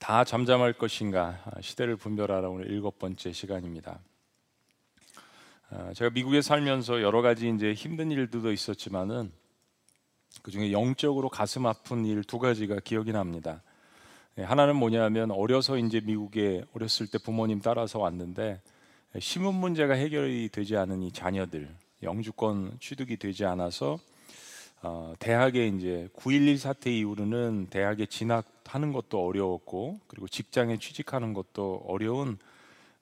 다 잠잠할 것인가 아, 시대를 분별하라 오늘 일곱 번째 시간입니다. 아, 제가 미국에 살면서 여러 가지 이제 힘든 일들도 있었지만은 그 중에 영적으로 가슴 아픈 일 두 가지가 기억이 납니다. 예, 하나는 뭐냐면 어려서 이제 미국에 어렸을 때 부모님 따라서 왔는데 신문 문제가 해결이 되지 않은 이 자녀들 영주권 취득이 되지 않아서 어, 대학에 이제 9.11 사태 이후로는 대학에 진학하는 것도 어려웠고 그리고 직장에 취직하는 것도 어려운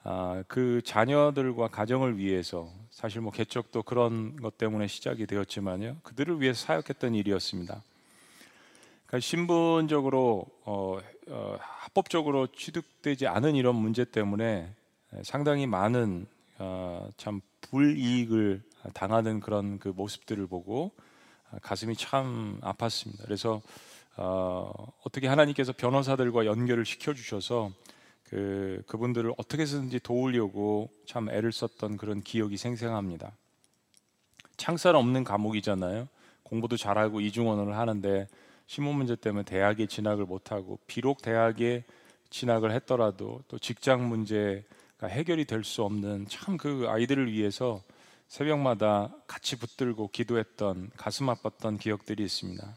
아, 그 자녀들과 가정을 위해서 사실 뭐 개척도 그런 것 때문에 시작이 되었지만요 그들을 위해 사역했던 일이었습니다. 그러니까 신분적으로 어, 어, 합법적으로 취득되지 않은 이런 문제 때문에 상당히 많은 어, 참 불이익을 당하는 그런 그 모습들을 보고 가슴이 참 아팠습니다. 그래서 어, 어떻게 하나님께서 변호사들과 연결을 시켜 주셔서 그 그분들을 어떻게 든지 도우려고 참 애를 썼던 그런 기억이 생생합니다. 창살 없는 과목이잖아요. 공부도 잘하고 이중언어를 하는데 신문 문제 때문에 대학에 진학을 못하고 비록 대학에 진학을 했더라도 또 직장 문제가 해결이 될 수 없는 참 그 아이들을 위해서 새벽마다 같이 붙들고 기도했던 가슴 아팠던 기억들이 있습니다.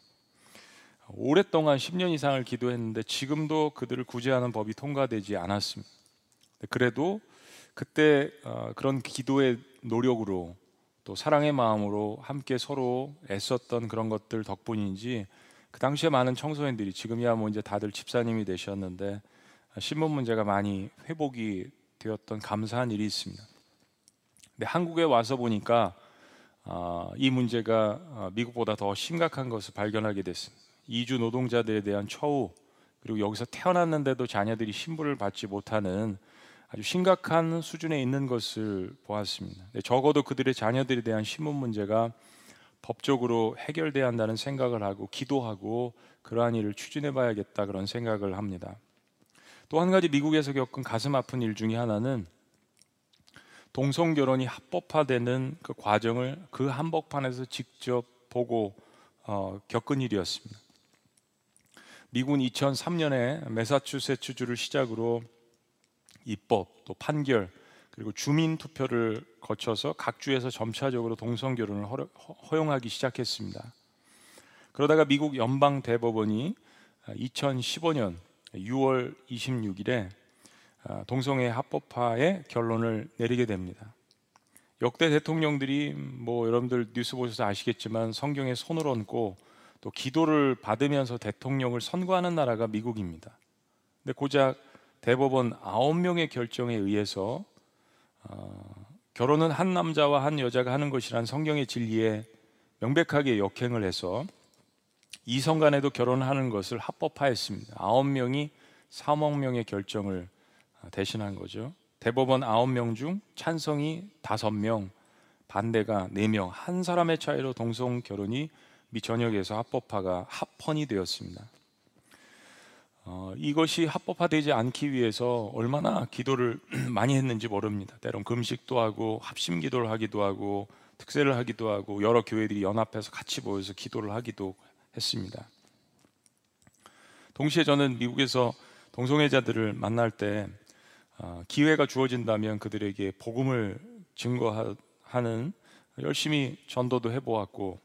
오랫동안 10년 이상을 기도했는데 지금도 그들을 구제하는 법이 통과되지 않았습니다. 그래도 그때 어, 그런 기도의 노력으로 또 사랑의 마음으로 함께 서로 애썼던 그런 것들 덕분인지 그 당시에 많은 청소년들이 지금이야 뭐 이제 다들 집사님이 되셨는데 신문 문제가 많이 회복이 되었던 감사한 일이 있습니다. 근데 한국에 와서 보니까 어, 이 문제가 어, 미국보다 더 심각한 것을 발견하게 됐습니다. 이주 노동자들에 대한 처우 그리고 여기서 태어났는데도 자녀들이 신분을 받지 못하는 아주 심각한 수준에 있는 것을 보았습니다. 적어도 그들의 자녀들에 대한 신분 문제가 법적으로 해결돼야 한다는 생각을 하고 기도하고 그러한 일을 추진해 봐야겠다 그런 생각을 합니다. 또 한 가지 미국에서 겪은 가슴 아픈 일 중에 하나는 동성 결혼이 합법화되는 그 과정을 그 한복판에서 직접 보고 어, 겪은 일이었습니다. 미국은 2003년에 메사추세츠주를 시작으로 입법 또 판결 그리고 주민 투표를 거쳐서 각 주에서 점차적으로 동성 결혼을 허용하기 시작했습니다. 그러다가 미국 연방 대법원이 2015년 6월 26일에 동성애 합법화의 결론을 내리게 됩니다. 역대 대통령들이 뭐 여러분들 뉴스 보셔서 아시겠지만 성경에 손을 얹고 또 기도를 받으면서 대통령을 선거하는 나라가 미국입니다. 근데 고작 대법원 9명의 결정에 의해서 어, 결혼은 한 남자와 한 여자가 하는 것이란 성경의 진리에 명백하게 역행을 해서 이성 간에도 결혼하는 것을 합법화했습니다. 아홉 명이 3억 명의 결정을 대신한 거죠. 대법원 9명 중 찬성이 5명, 반대가 4명, 한 사람의 차이로 동성 결혼이 미 전역에서 합법화가 합헌이 되었습니다. 어, 이것이 합법화되지 않기 위해서 얼마나 기도를 많이 했는지 모릅니다. 때론 금식도 하고 합심 기도를 하기도 하고 특세를 하기도 하고 여러 교회들이 연합해서 같이 모여서 기도를 하기도 했습니다. 동시에 저는 미국에서 동성애자들을 만날 때 어, 기회가 주어진다면 그들에게 복음을 증거하는 열심히 전도도 해보았고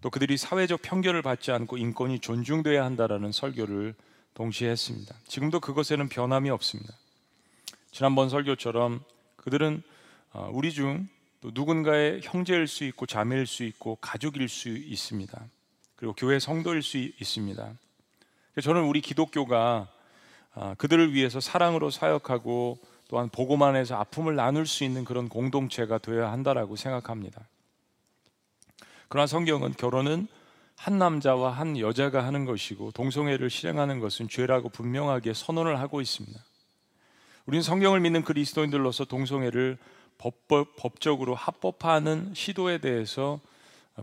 또 그들이 사회적 편견을 받지 않고 인권이 존중돼야 한다라는 설교를 동시에 했습니다. 지금도 그것에는 변함이 없습니다. 지난번 설교처럼 그들은 어, 우리 중 또 누군가의 형제일 수 있고 자매일 수 있고 가족일 수 있습니다. 그리고 교회 성도일 수 있습니다. 저는 우리 기독교가 어, 그들을 위해서 사랑으로 사역하고 또한 보고만 해서 아픔을 나눌 수 있는 그런 공동체가 되어야 한다라고 생각합니다. 그러나 성경은 결혼은 한 남자와 한 여자가 하는 것이고 동성애를 실행하는 것은 죄라고 분명하게 선언을 하고 있습니다. 우리는 성경을 믿는 그리스도인들로서 동성애를 법법, 법적으로 합법화하는 시도에 대해서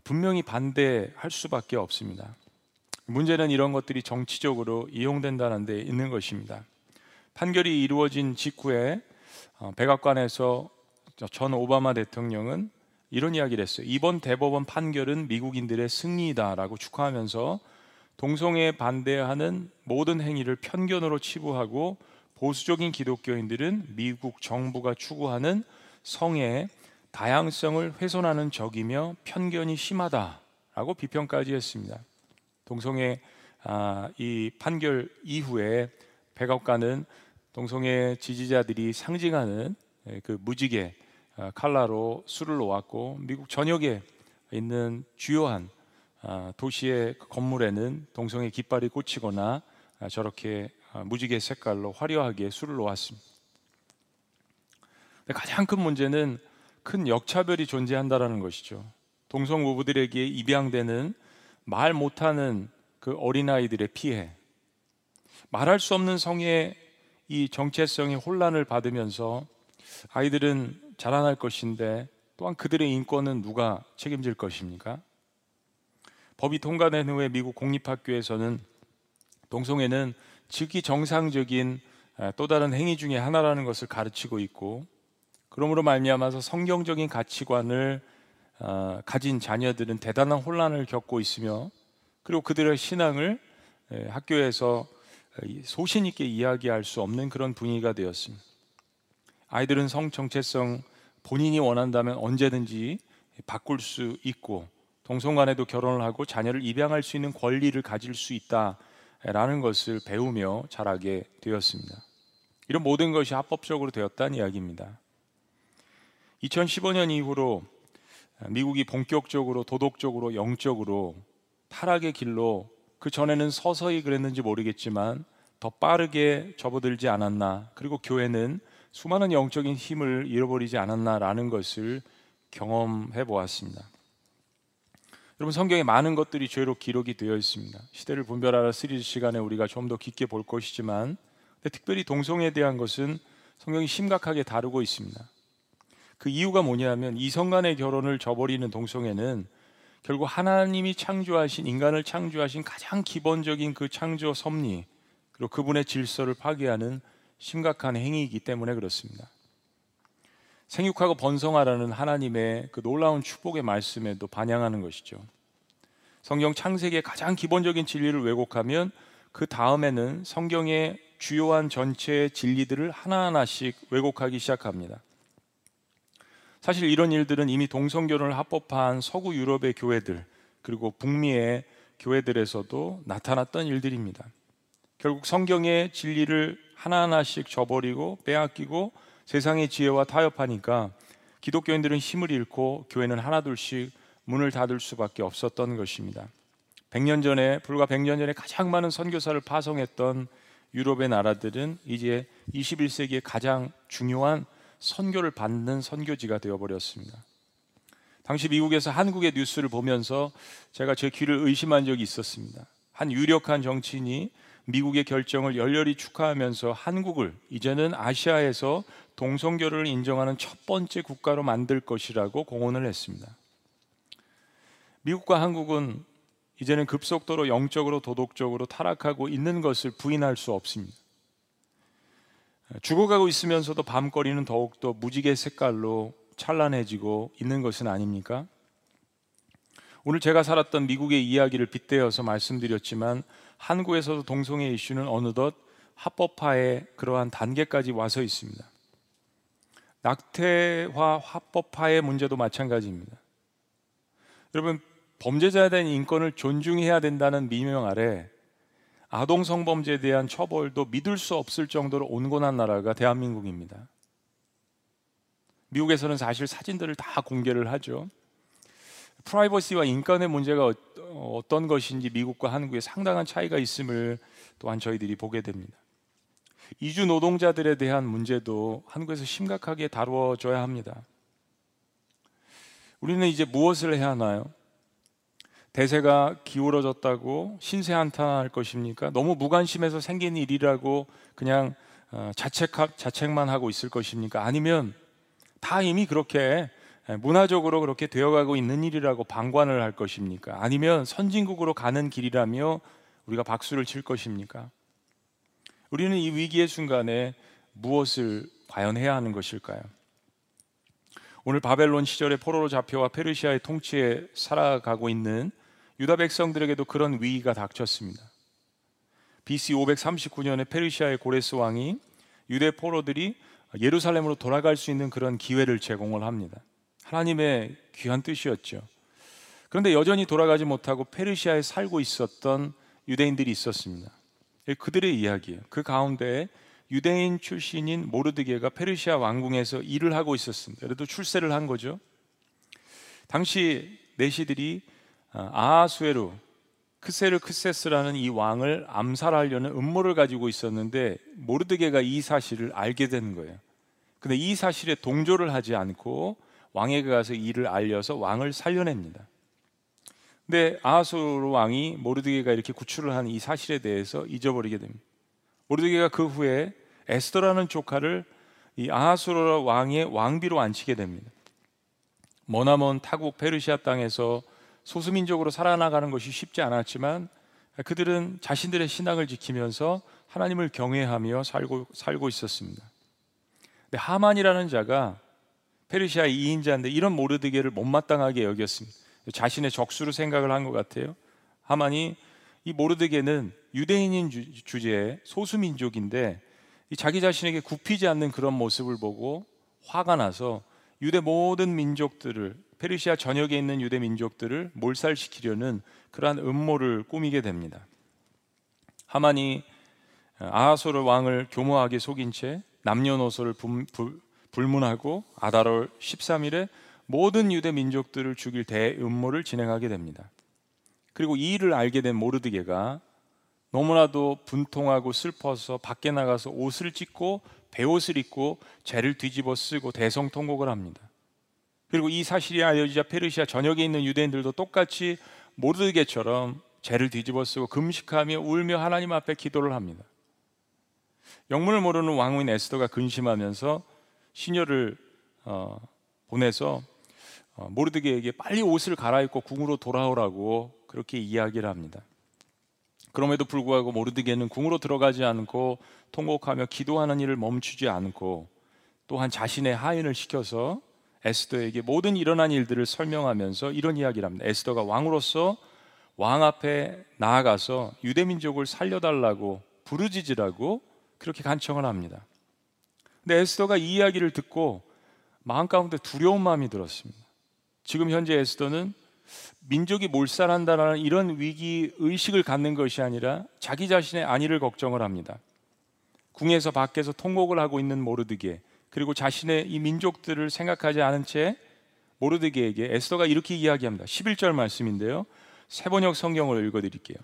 분명히 반대할 수밖에 없습니다. 문제는 이런 것들이 정치적으로 이용된다는 데 있는 것입니다. 판결이 이루어진 직후에 어, 백악관에서 전 오바마 대통령은 이런 이야기를 했어요. 이번 대법원 판결은 미국인들의 승리다라고 축하하면서 동성애에 반대하는 모든 행위를 편견으로 치부하고 보수적인 기독교인들은 미국 정부가 추구하는 성의 다양성을 훼손하는 적이며 편견이 심하다라고 비평까지 했습니다. 동성애 아, 이 판결 이후에 백악관은 동성애 지지자들이 상징하는 예, 그 무지개 아, 칼라로 술을 놓았고 미국 전역에 있는 주요한 아, 도시의 그 건물에는 동성애 깃발이 꽂히거나 아, 저렇게 무지개 색깔로 화려하게 술을 놓았습니다. 가장 큰 문제는 큰 역차별이 존재한다라는 것이죠. 동성 부부들에게 입양되는 말 못하는 그 어린아이들의 피해, 말할 수 없는 성의 이 정체성의 혼란을 받으면서 아이들은 자라날 것인데 또한 그들의 인권은 누가 책임질 것입니까? 법이 통과된 후에 미국 공립학교에서는 동성애는 즉위 정상적인 또 다른 행위 중의 하나라는 것을 가르치고 있고 그러므로 말미암아서 성경적인 가치관을 어, 가진 자녀들은 대단한 혼란을 겪고 있으며 그리고 그들의 신앙을 학교에서 소신 있게 이야기할 수 없는 그런 분위기가 되었습니다. 아이들은 성 정체성 본인이 원한다면 언제든지 바꿀 수 있고 동성간에도 결혼을 하고 자녀를 입양할 수 있는 권리를 가질 수 있다라는 것을 배우며 자라게 되었습니다. 이런 모든 것이 합법적으로 되었다는 이야기입니다. 2015년 이후로 미국이 본격적으로 도덕적으로 영적으로 타락의 길로 그 전에는 서서히 그랬는지 모르겠지만 더 빠르게 접어들지 않았나 그리고 교회는 수많은 영적인 힘을 잃어버리지 않았나라는 것을 경험해 보았습니다. 여러분 성경에 많은 것들이 죄로 기록이 되어 있습니다. 시대를 분별하라 시리즈 시간에 우리가 좀 더 깊게 볼 것이지만 특별히 동성애에 대한 것은 성경이 심각하게 다루고 있습니다. 그 이유가 뭐냐면 이성 간의 결혼을 저버리는 동성애는 결국 하나님이 창조하신 인간을 창조하신 가장 기본적인 그 창조 섭리 그리고 그분의 질서를 파괴하는 심각한 행위이기 때문에 그렇습니다. 생육하고 번성하라는 하나님의 그 놀라운 축복의 말씀에도 반영하는 것이죠. 성경 창세기의 가장 기본적인 진리를 왜곡하면 그 다음에는 성경의 주요한 전체의 진리들을 하나하나씩 왜곡하기 시작합니다. 사실 이런 일들은 이미 동성결혼을 합법화한 서구 유럽의 교회들 그리고 북미의 교회들에서도 나타났던 일들입니다. 결국 성경의 진리를 하나하나씩 저버리고 빼앗기고 세상의 지혜와 타협하니까 기독교인들은 힘을 잃고 교회는 하나둘씩 문을 닫을 수밖에 없었던 것입니다. 100년 전에 불과 100년 전에 가장 많은 선교사를 파송했던 유럽의 나라들은 이제 21세기의 가장 중요한 선교를 받는 선교지가 되어 버렸습니다. 당시 미국에서 한국의 뉴스를 보면서 제가 제 귀를 의심한 적이 있었습니다. 한 유력한 정치인이 미국의 결정을 열렬히 축하하면서 한국을 이제는 아시아에서 동성교를 인정하는 첫 번째 국가로 만들 것이라고 공언을 했습니다. 미국과 한국은 이제는 급속도로 영적으로 도덕적으로 타락하고 있는 것을 부인할 수 없습니다. 죽어가고 있으면서도 밤거리는 더욱더 무지개 색깔로 찬란해지고 있는 것은 아닙니까? 오늘 제가 살았던 미국의 이야기를 빗대어서 말씀드렸지만 한국에서도 동성애 이슈는 어느덧 합법화의 그러한 단계까지 와서 있습니다. 낙태화 합법화의 문제도 마찬가지입니다. 여러분 범죄자에 대한 인권을 존중해야 된다는 미명 아래 아동 성범죄에 대한 처벌도 믿을 수 없을 정도로 온건한 나라가 대한민국입니다. 미국에서는 사실 사진들을 다 공개를 하죠. 프라이버시와 인권의 문제가 어떤 것인지 미국과 한국에 상당한 차이가 있음을 또한 저희들이 보게 됩니다. 이주 노동자들에 대한 문제도 한국에서 심각하게 다루어져야 합니다. 우리는 이제 무엇을 해야 하나요? 대세가 기울어졌다고 신세 한탄할 것입니까? 너무 무관심해서 생긴 일이라고 그냥 어, 자책 자책만 하고 있을 것입니까? 아니면 다 이미 그렇게 문화적으로 그렇게 되어가고 있는 일이라고 방관을 할 것입니까? 아니면 선진국으로 가는 길이라며 우리가 박수를 칠 것입니까? 우리는 이 위기의 순간에 무엇을 과연 해야 하는 것일까요? 오늘 바벨론 시절에 포로로 잡혀와 페르시아의 통치에 살아가고 있는 유다 백성들에게도 그런 위기가 닥쳤습니다. BC 539년에 페르시아의 고레스 왕이 유대 포로들이 예루살렘으로 돌아갈 수 있는 그런 기회를 제공을 합니다. 하나님의 귀한 뜻이었죠. 그런데 여전히 돌아가지 못하고 페르시아에 살고 있었던 유대인들이 있었습니다. 그들의 이야기예요. 그 가운데 유대인 출신인 모르드게가 페르시아 왕궁에서 일을 하고 있었습니다. 그래도 출세를 한 거죠. 당시 내시들이 아, 아하수에루 크세르 크세스라는 이 왕을 암살하려는 음모를 가지고 있었는데 모르드게가 이 사실을 알게 된 거예요. 근데 이 사실에 동조를 하지 않고 왕에게 가서 이를 알려서 왕을 살려냅니다. 근데 아하수르 왕이 모르드게가 이렇게 구출을 한 이 사실에 대해서 잊어버리게 됩니다. 모르드게가 그 후에 에스더라는 조카를 이 아하수르 왕의 왕비로 앉히게 됩니다. 머나먼 타국 페르시아 땅에서 소수민족으로 살아나가는 것이 쉽지 않았지만 그들은 자신들의 신앙을 지키면서 하나님을 경외하며 살고 살고 있었습니다. 근데 하만이라는 자가 페르시아 2인자인데 이런 모르드게를 못마땅하게 여겼습니다. 자신의 적수로 생각을 한 것 같아요. 하만이 이 모르드게는 유대인인 주제에 소수민족인데 자기 자신에게 굽히지 않는 그런 모습을 보고 화가 나서 유대 모든 민족들을 페르시아 전역에 있는 유대 민족들을 몰살시키려는 그러한 음모를 꾸미게 됩니다. 하만이 아하소르 왕을 교모하게 속인 채 남녀노소를 불문하고 아다롤 13일에 모든 유대 민족들을 죽일 대음모를 진행하게 됩니다. 그리고 이 일을 알게 된 모르드게가 너무나도 분통하고 슬퍼서 밖에 나가서 옷을 찢고 베옷을 입고 죄를 뒤집어 쓰고 대성통곡을 합니다. 그리고 이 사실이 알려지자 페르시아 전역에 있는 유대인들도 똑같이 모르드게처럼 죄를 뒤집어 쓰고 금식하며 울며 하나님 앞에 기도를 합니다. 영문을 모르는 왕후인 에스더가 근심하면서 시녀를 어, 보내서 어, 모르드게에게 빨리 옷을 갈아입고 궁으로 돌아오라고 그렇게 이야기를 합니다. 그럼에도 불구하고 모르드게는 궁으로 들어가지 않고 통곡하며 기도하는 일을 멈추지 않고 또한 자신의 하인을 시켜서 에스더에게 모든 일어난 일들을 설명하면서 이런 이야기를 합니다. 에스더가 왕으로서 왕 앞에 나아가서 유대 민족을 살려달라고 부르짖으라고 그렇게 간청을 합니다. 근데 에스더가 이 이야기를 듣고 마음 가운데 두려운 마음이 들었습니다. 지금 현재 에스더는 민족이 몰살한다는 이런 위기 의식을 갖는 것이 아니라 자기 자신의 안위를 걱정을 합니다. 궁에서 밖에서 통곡을 하고 있는 모르드게 그리고 자신의 이 민족들을 생각하지 않은 채 모르드게에게 에스더가 이렇게 이야기합니다. 11절 말씀인데요. 세번역 성경을 읽어 드릴게요.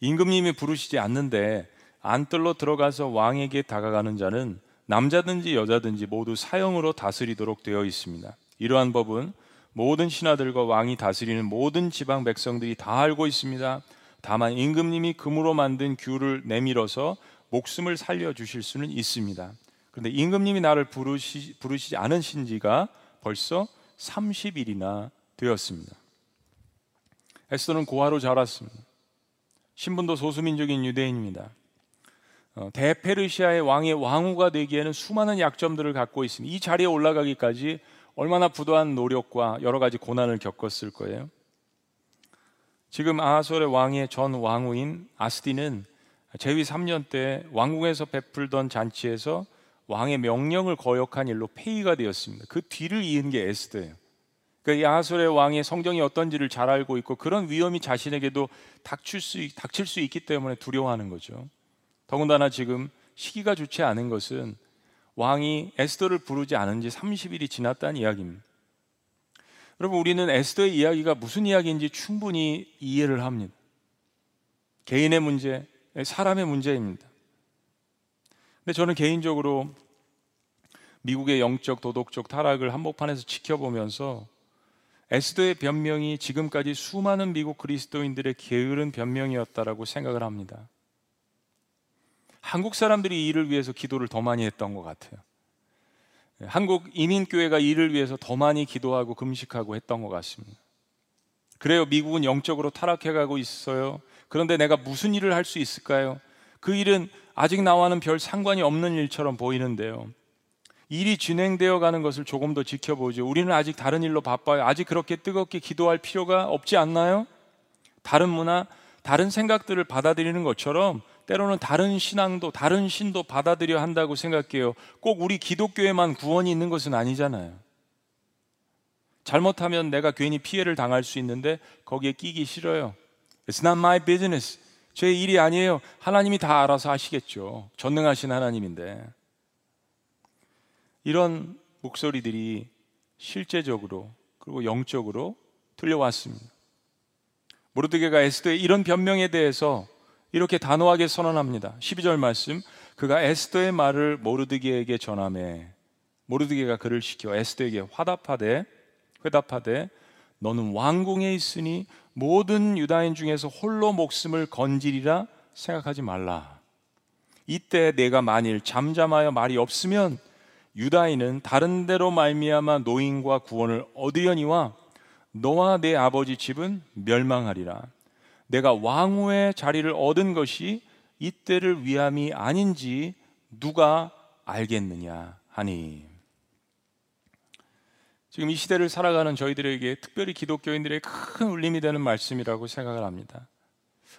임금님이 부르시지 않는데 안뜰로 들어가서 왕에게 다가가는 자는 남자든지 여자든지 모두 사형으로 다스리도록 되어 있습니다. 이러한 법은 모든 신하들과 왕이 다스리는 모든 지방 백성들이 다 알고 있습니다. 다만 임금님이 금으로 만든 규를 내밀어서 목숨을 살려 주실 수는 있습니다. 그런데 임금님이 나를 부르시, 부르시지 않으신 지가 벌써 30일이나 되었습니다. 에스더는 고아로 자랐습니다. 신분도 소수민족인 유대인입니다. 어, 대페르시아의 왕의 왕후가 되기에는 수많은 약점들을 갖고 있습니다. 이 자리에 올라가기까지 얼마나 부도한 노력과 여러 가지 고난을 겪었을 거예요. 지금 아하솔의 왕의 전 왕후인 아스디는 제위 3년 때 왕궁에서 베풀던 잔치에서 왕의 명령을 거역한 일로 폐위가 되었습니다. 그 뒤를 이은 게 에스더예요. 그러니까 이 아하솔의 왕의 성정이 어떤지를 잘 알고 있고 그런 위험이 자신에게도 닥칠 수, 닥칠 수 있기 때문에 두려워하는 거죠. 더군다나 지금 시기가 좋지 않은 것은 왕이 에스더를 부르지 않은 지 30일이 지났다는 이야기입니다. 여러분, 우리는 에스더의 이야기가 무슨 이야기인지 충분히 이해를 합니다. 개인의 문제, 사람의 문제입니다. 근데 저는 개인적으로 미국의 영적 도덕적 타락을 한복판에서 지켜보면서 에스더의 변명이 지금까지 수많은 미국 그리스도인들의 게으른 변명이었다라고 생각을 합니다. 한국 사람들이 이를 위해서 기도를 더 많이 했던 것 같아요. 예, 한국 이민교회가 이를 위해서 더 많이 기도하고 금식하고 했던 것 같습니다. 그래요. 미국은 영적으로 타락해 가고 있어요. 그런데 내가 무슨 일을 할 수 있을까요? 그 일은 아직 나와는 별 상관이 없는 일처럼 보이는데요. 일이 진행되어 가는 것을 조금 더 지켜보죠. 우리는 아직 다른 일로 바빠요. 아직 그렇게 뜨겁게 기도할 필요가 없지 않나요? 다른 문화, 다른 생각들을 받아들이는 것처럼 때로는 다른 신앙도, 다른 신도 받아들여야 한다고 생각해요. 꼭 우리 기독교에만 구원이 있는 것은 아니잖아요. 잘못하면 내가 괜히 피해를 당할 수 있는데 거기에 끼기 싫어요. It's not my business. 제 일이 아니에요. 하나님이 다 알아서 하시겠죠. 전능하신 하나님인데. 이런 목소리들이 실제적으로 그리고 영적으로 들려왔습니다. 모르드게가 에스더의 이런 변명에 대해서 이렇게 단호하게 선언합니다. 12절 말씀. 그가 에스더의 말을 모르드게에게 전함에 모르드게가 그를 시켜 에스더에게 화답하되 회답하되 너는 왕궁에 있으니 모든 유다인 중에서 홀로 목숨을 건지리라 생각하지 말라. 이때 내가 만일 잠잠하여 말이 없으면 유다인은 다른 데로 말미암아 노인과 구원을 얻으려니와 너와 내 아버지 집은 멸망하리라. 내가 왕후의 자리를 얻은 것이 이때를 위함이 아닌지 누가 알겠느냐 하니. 지금 이 시대를 살아가는 저희들에게 특별히 기독교인들의 큰 울림이 되는 말씀이라고 생각을 합니다.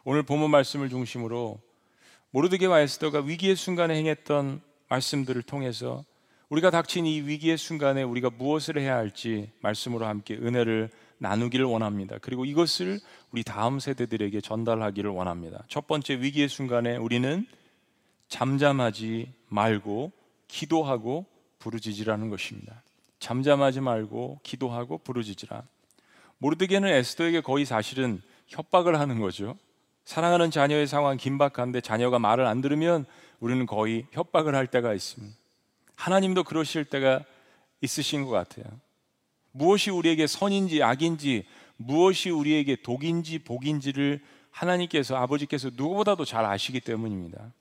오늘 본문 말씀을 중심으로 모르드게와 에스더가 위기의 순간에 행했던 말씀들을 통해서 우리가 닥친 이 위기의 순간에 우리가 무엇을 해야 할지 말씀으로 함께 은혜를 나누기를 원합니다. 그리고 이것을 우리 다음 세대들에게 전달하기를 원합니다. 첫 번째 위기의 순간에 우리는 잠잠하지 말고 기도하고 부르짖으라는 것입니다. 잠잠하지 말고 기도하고 부르짖으라. 모르드게는 에스더에게 거의 사실은 협박을 하는 거죠. 사랑하는 자녀의 상황 긴박한데 자녀가 말을 안 들으면 우리는 거의 협박을 할 때가 있습니다. 하나님도 그러실 때가 있으신 것 같아요. 무엇이 우리에게 선인지 악인지, 무엇이 우리에게 독인지 복인지를 하나님께서 아버지께서 누구보다도 잘 아시기 때문입니다.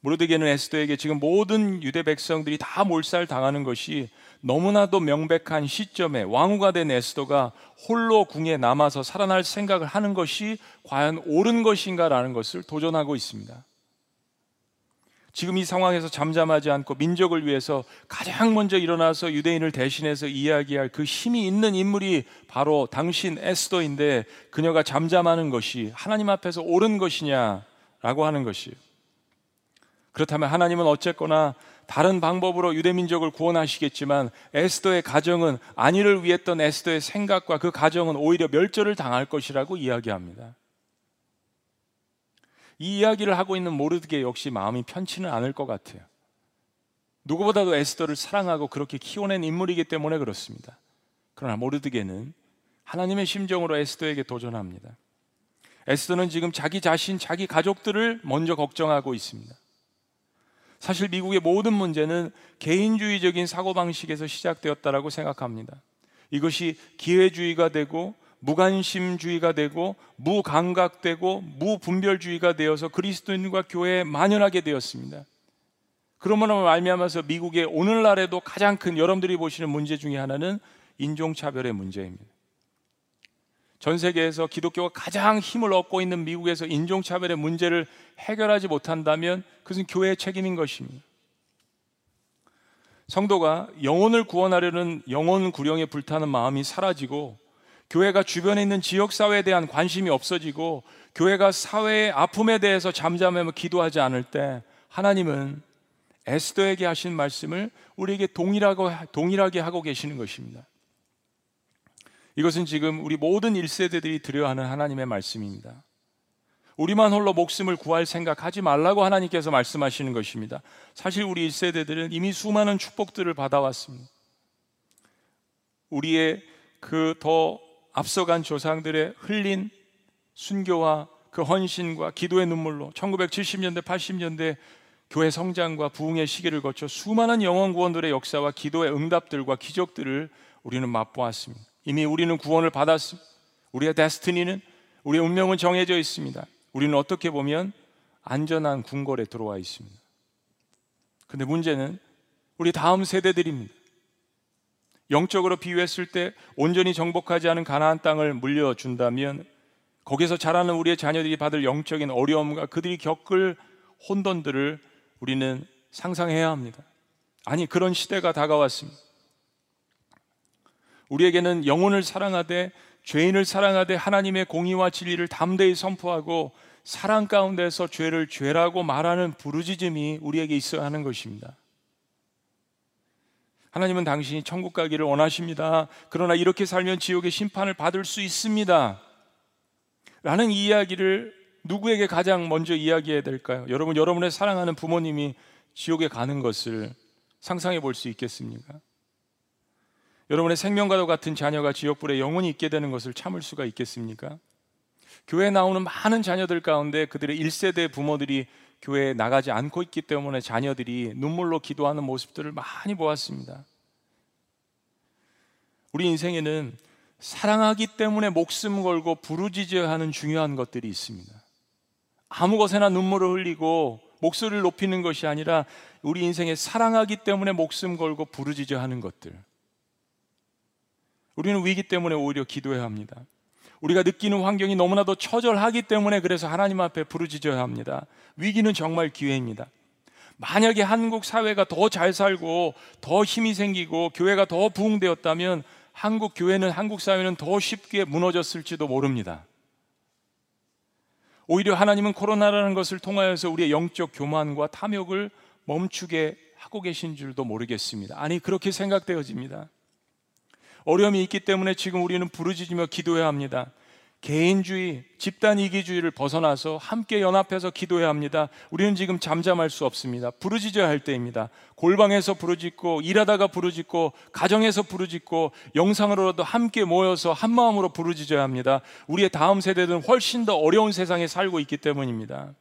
모르드게는 에스더에게 지금 모든 유대 백성들이 다 몰살 당하는 것이 너무나도 명백한 시점에 왕후가 된 에스더가 홀로 궁에 남아서 살아날 생각을 하는 것이 과연 옳은 것인가라는 것을 도전하고 있습니다. 지금 이 상황에서 잠잠하지 않고 민족을 위해서 가장 먼저 일어나서 유대인을 대신해서 이야기할 그 힘이 있는 인물이 바로 당신 에스더인데 그녀가 잠잠하는 것이 하나님 앞에서 옳은 것이냐라고 하는 것이에요. 그렇다면 하나님은 어쨌거나 다른 방법으로 유대 민족을 구원하시겠지만 에스더의 가정은 안위를 위했던 에스더의 생각과 그 가정은 오히려 멸절을 당할 것이라고 이야기합니다. 이 이야기를 하고 있는 모르드게 역시 마음이 편치는 않을 것 같아요. 누구보다도 에스더를 사랑하고 그렇게 키워낸 인물이기 때문에 그렇습니다. 그러나 모르드게는 하나님의 심정으로 에스더에게 도전합니다. 에스더는 지금 자기 자신, 자기 가족들을 먼저 걱정하고 있습니다. 사실 미국의 모든 문제는 개인주의적인 사고방식에서 시작되었다라고 생각합니다. 이것이 기회주의가 되고 무관심주의가 되고 무감각되고 무분별주의가 되어서 그리스도인과 교회에 만연하게 되었습니다. 그러므로 말미암아서 미국의 오늘날에도 가장 큰 여러분들이 보시는 문제 중에 하나는 인종차별의 문제입니다. 전 세계에서 기독교가 가장 힘을 얻고 있는 미국에서 인종차별의 문제를 해결하지 못한다면 그것은 교회의 책임인 것입니다. 성도가 영혼을 구원하려는 영혼 구령에 불타는 마음이 사라지고 교회가 주변에 있는 지역 사회에 대한 관심이 없어지고 교회가 사회의 아픔에 대해서 잠잠하며 기도하지 않을 때 하나님은 에스더에게 하신 말씀을 우리에게 동일하게 하고 계시는 것입니다. 이것은 지금 우리 모든 1세대들이 드려야 하는 하나님의 말씀입니다. 우리만 홀로 목숨을 구할 생각하지 말라고 하나님께서 말씀하시는 것입니다. 사실 우리 1세대들은 이미 수많은 축복들을 받아왔습니다. 우리의 그 더 앞서간 조상들의 흘린 순교와 그 헌신과 기도의 눈물로 1970년대, 80년대 교회 성장과 부흥의 시기를 거쳐 수많은 영원 구원들의 역사와 기도의 응답들과 기적들을 우리는 맛보았습니다. 이미 우리는 구원을 받았습니다. 우리의 데스티니는 우리의 운명은 정해져 있습니다. 우리는 어떻게 보면 안전한 궁궐에 들어와 있습니다. 근데 문제는 우리 다음 세대들입니다. 영적으로 비유했을 때 온전히 정복하지 않은 가나안 땅을 물려준다면 거기서 자라는 우리의 자녀들이 받을 영적인 어려움과 그들이 겪을 혼돈들을 우리는 상상해야 합니다. 아니, 그런 시대가 다가왔습니다. 우리에게는 영혼을 사랑하되 죄인을 사랑하되 하나님의 공의와 진리를 담대히 선포하고 사랑 가운데서 죄를 죄라고 말하는 부르짖음이 우리에게 있어야 하는 것입니다. 하나님은 당신이 천국 가기를 원하십니다. 그러나 이렇게 살면 지옥의 심판을 받을 수 있습니다. 라는 이야기를 누구에게 가장 먼저 이야기해야 될까요? 여러분, 여러분의 사랑하는 부모님이 지옥에 가는 것을 상상해 볼 수 있겠습니까? 여러분의 생명과도 같은 자녀가 지옥불에 영원히 있게 되는 것을 참을 수가 있겠습니까? 교회에 나오는 많은 자녀들 가운데 그들의 1세대 부모들이 교회에 나가지 않고 있기 때문에 자녀들이 눈물로 기도하는 모습들을 많이 보았습니다. 우리 인생에는 사랑하기 때문에 목숨 걸고 부르짖어야 하는 중요한 것들이 있습니다. 아무 것에나 눈물을 흘리고 목소리를 높이는 것이 아니라 우리 인생에 사랑하기 때문에 목숨 걸고 부르짖어 하는 것들. 우리는 위기 때문에 오히려 기도해야 합니다. 우리가 느끼는 환경이 너무나도 처절하기 때문에 그래서 하나님 앞에 부르짖어야 합니다. 위기는 정말 기회입니다. 만약에 한국 사회가 더 잘 살고 더 힘이 생기고 교회가 더 부흥되었다면 한국 교회는 한국 사회는 더 쉽게 무너졌을지도 모릅니다. 오히려 하나님은 코로나라는 것을 통하여서 우리의 영적 교만과 탐욕을 멈추게 하고 계신 줄도 모르겠습니다. 아니 그렇게 생각되어집니다. 어려움이 있기 때문에 지금 우리는 부르짖으며 기도해야 합니다. 개인주의, 집단 이기주의를 벗어나서 함께 연합해서 기도해야 합니다. 우리는 지금 잠잠할 수 없습니다. 부르짖어야 할 때입니다. 골방에서 부르짖고, 일하다가 부르짖고, 가정에서 부르짖고, 영상으로라도 함께 모여서 한 마음으로 부르짖어야 합니다. 우리의 다음 세대들은 훨씬 더 어려운 세상에 살고 있기 때문입니다.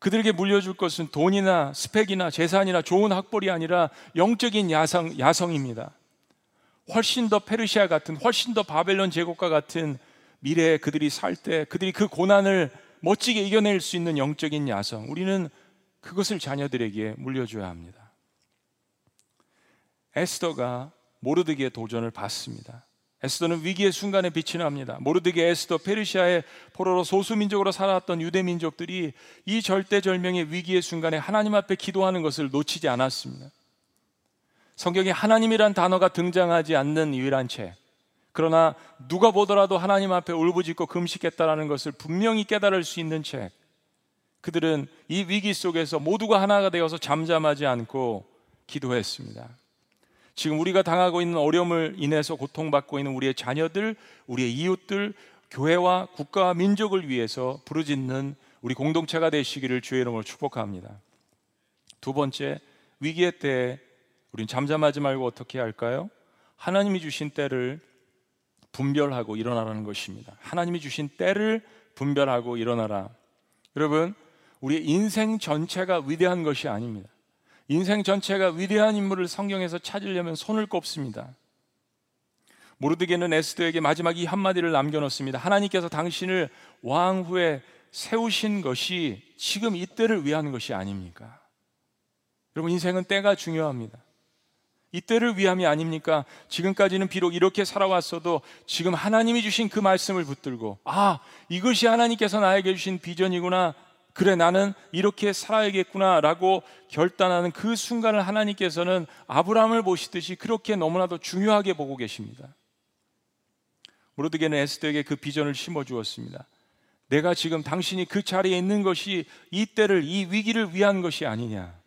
그들에게 물려줄 것은 돈이나 스펙이나 재산이나 좋은 학벌이 아니라 영적인 야성, 야성입니다. 훨씬 더 페르시아 같은, 훨씬 더 바벨론 제국과 같은 미래에 그들이 살 때 그들이 그 고난을 멋지게 이겨낼 수 있는 영적인 야성, 우리는 그것을 자녀들에게 물려줘야 합니다. 에스더가 모르드기의 도전을 받습니다. 에스더는 위기의 순간에 빛이 납니다. 모르드기 에스더 페르시아의 포로로 소수민족으로 살아왔던 유대 민족들이 이 절대절명의 위기의 순간에 하나님 앞에 기도하는 것을 놓치지 않았습니다. 성경에 하나님이란 단어가 등장하지 않는 유일한 책. 그러나 누가 보더라도 하나님 앞에 울부짖고 금식했다라는 것을 분명히 깨달을 수 있는 책. 그들은 이 위기 속에서 모두가 하나가 되어서 잠잠하지 않고 기도했습니다. 지금 우리가 당하고 있는 어려움을 인해서 고통받고 있는 우리의 자녀들, 우리의 이웃들, 교회와 국가와 민족을 위해서 부르짖는 우리 공동체가 되시기를 주의 이름으로 축복합니다. 두 번째, 위기의 때 우린 잠잠하지 말고 어떻게 할까요? 하나님이 주신 때를 분별하고 일어나라는 것입니다. 하나님이 주신 때를 분별하고 일어나라. 여러분, 우리의 인생 전체가 위대한 것이 아닙니다. 인생 전체가 위대한 인물을 성경에서 찾으려면 손을 꼽습니다. 모르드게는 에스더에게 마지막 이 한마디를 남겨놓습니다. 하나님께서 당신을 왕 후에 세우신 것이 지금 이때를 위한 것이 아닙니까? 여러분, 인생은 때가 중요합니다. 이때를 위함이 아닙니까? 지금까지는 비록 이렇게 살아왔어도 지금 하나님이 주신 그 말씀을 붙들고 아, 이것이 하나님께서 나에게 주신 비전이구나. 그래, 나는 이렇게 살아야겠구나. 라고 결단하는 그 순간을 하나님께서는 아브라함을 보시듯이 그렇게 너무나도 중요하게 보고 계십니다. 모르드게는 에스더에게 그 비전을 심어 주었습니다. 내가 지금 당신이 그 자리에 있는 것이 이 때를, 이 위기를 위한 것이 아니냐.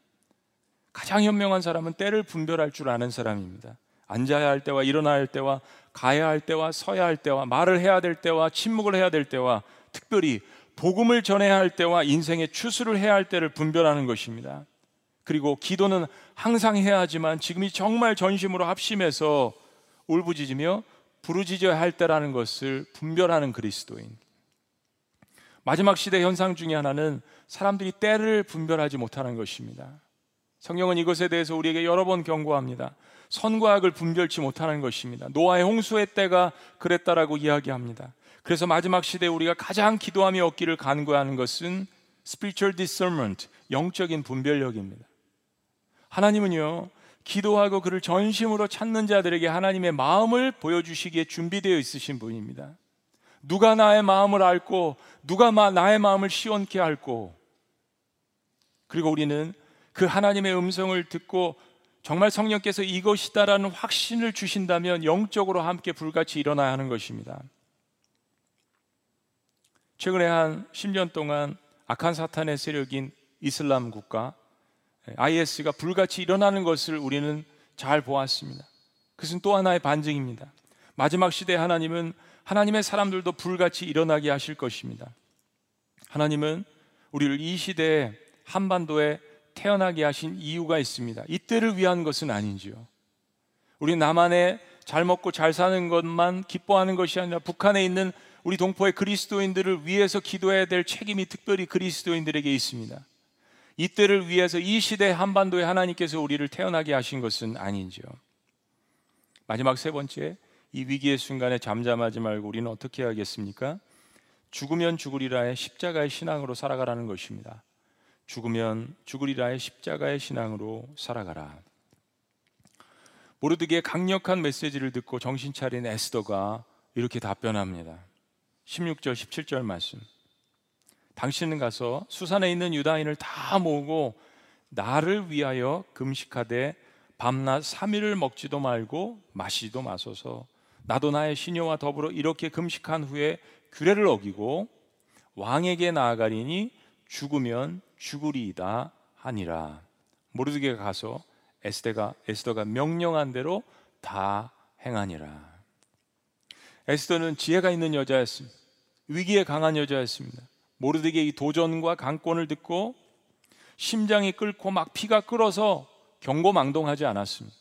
가장 현명한 사람은 때를 분별할 줄 아는 사람입니다. 앉아야 할 때와 일어나야 할 때와 가야 할 때와 서야 할 때와 말을 해야 될 때와 침묵을 해야 될 때와 특별히 복음을 전해야 할 때와 인생의 추수를 해야 할 때를 분별하는 것입니다. 그리고 기도는 항상 해야 하지만 지금이 정말 전심으로 합심해서 울부짖으며 부르짖어야 할 때라는 것을 분별하는 그리스도인. 마지막 시대 현상 중의 하나는 사람들이 때를 분별하지 못하는 것입니다. 성경은 이것에 대해서 우리에게 여러 번 경고합니다. 선과 악을 분별치 못하는 것입니다. 노아의 홍수의 때가 그랬다라고 이야기합니다. 그래서 마지막 시대에 우리가 가장 기도함이 없기를 간구하는 것은 spiritual discernment, 영적인 분별력입니다. 하나님은요, 기도하고 그를 전심으로 찾는 자들에게 하나님의 마음을 보여주시기에 준비되어 있으신 분입니다. 누가 나의 마음을 앓고, 누가 나의 마음을 시원케 앓고, 그리고 우리는 그 하나님의 음성을 듣고 정말 성령께서 이것이다라는 확신을 주신다면 영적으로 함께 불같이 일어나야 하는 것입니다. 최근에 한 10년 동안 악한 사탄의 세력인 이슬람 국가 IS가 불같이 일어나는 것을 우리는 잘 보았습니다. 그것은 또 하나의 반증입니다. 마지막 시대 하나님은 하나님의 사람들도 불같이 일어나게 하실 것입니다. 하나님은 우리를 이 시대에 한반도에 태어나게 하신 이유가 있습니다. 이때를 위한 것은 아닌지요. 우리 남한에 잘 먹고 잘 사는 것만 기뻐하는 것이 아니라 북한에 있는 우리 동포의 그리스도인들을 위해서 기도해야 될 책임이 특별히 그리스도인들에게 있습니다. 이때를 위해서 이 시대 한반도에 하나님께서 우리를 태어나게 하신 것은 아닌지요. 마지막 세 번째, 이 위기의 순간에 잠잠하지 말고 우리는 어떻게 하겠습니까? 죽으면 죽으리라의 십자가의 신앙으로 살아가라는 것입니다. 죽으면 죽으리라의 십자가의 신앙으로 살아가라. 모르드기의 강력한 메시지를 듣고 정신 차린 에스더가 이렇게 답변합니다. 16절, 17절 말씀. 당신은 가서 수산에 있는 유다인을 다 모으고 나를 위하여 금식하되 밤낮 3일을 먹지도 말고 마시지도 마소서. 나도 나의 시녀와 더불어 이렇게 금식한 후에 규례를 어기고 왕에게 나아가리니 죽으면 죽으리이다 하니라. 모르드게가 가서 에스더가 에스더가 명령한 대로 다 행하니라. 에스더는 지혜가 있는 여자였습니다. 위기에 강한 여자였습니다. 모르드게의 도전과 강권을 듣고 심장이 끓고 막 피가 끓어서 경고망동하지 않았습니다.